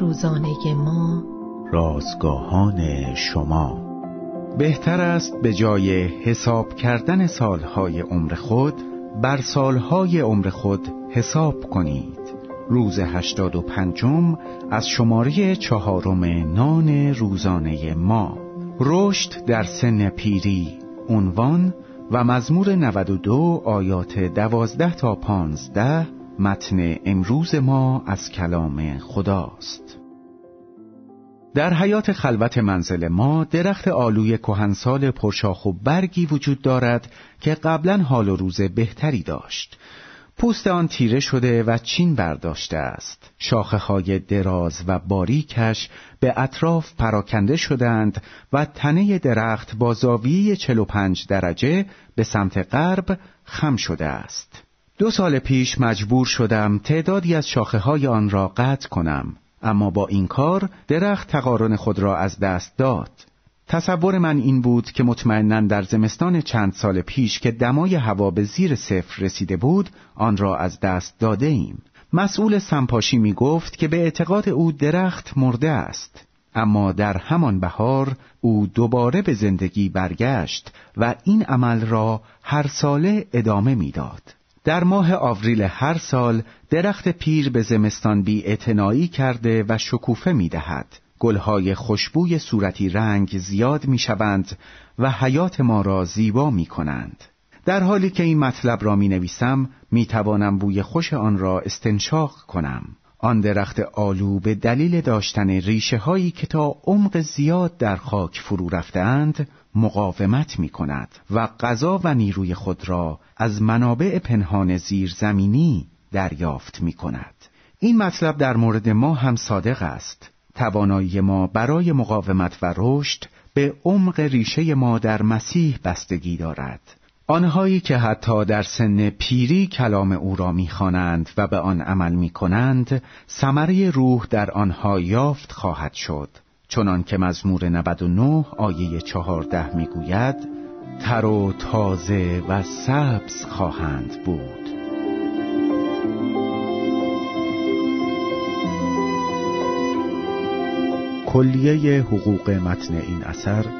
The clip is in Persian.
روزانه ما. رازگاهان شما. بهتر است به جای حساب کردن سالهای عمر خود بر سالهای عمر خود حساب کنید. روز هشتاد و پنجم از شماره چهارم نان روزانه ما. رشد در سن پیری عنوان و مزمور 92 آیات دوازده تا پانزده متن امروز ما از کلام خداست. در حیات خلوت منزل ما درخت آلوی کهنسال پرشاخ و برگی وجود دارد که قبلا حال و روز بهتری داشت. پوست آن تیره شده و چین برداشته است. شاخه های دراز و باریکش به اطراف پراکنده شدند و تنه درخت با زاویه 45 درجه به سمت غرب خم شده است. دو سال پیش مجبور شدم تعدادی از شاخه های آن را قطع کنم اما با این کار درخت تقارن خود را از دست داد تصور من این بود که مطمئنا در زمستان چند سال پیش که دمای هوا به زیر صفر رسیده بود آن را از دست داده ایم مسئول سمپاشی می گفت که به اعتقاد او درخت مرده است اما در همان بهار او دوباره به زندگی برگشت و این عمل را هر ساله ادامه می‌داد. در ماه آوریل هر سال درخت پیر به زمستان بی کرده و شکوفه می دهد. گلهای خوشبوی صورتی رنگ زیاد می شوند و حیات ما را زیبا می کنند. در حالی که این مطلب را می نویسم می توانم بوی خوش آن را استنشاق کنم. آن درخت آلو به دلیل داشتن ریشه هایی که تا عمق زیاد در خاک فرو رفتند مقاومت می کند و غذا و نیروی خود را از منابع پنهان زیرزمینی دریافت می کند. این مطلب در مورد ما هم صادق است. توانایی ما برای مقاومت و رشد به عمق ریشه ما در مسیح بستگی دارد. آنهایی که حتی در سن پیری کلام او را می‌خوانند و به آن عمل می‌کنند ثمره روح در آنها یافت خواهد شد. چنان که مزمور 99 آیه 14 می‌گوید تر و تازه و سبز خواهند بود. کلیه حقوق متن این اثر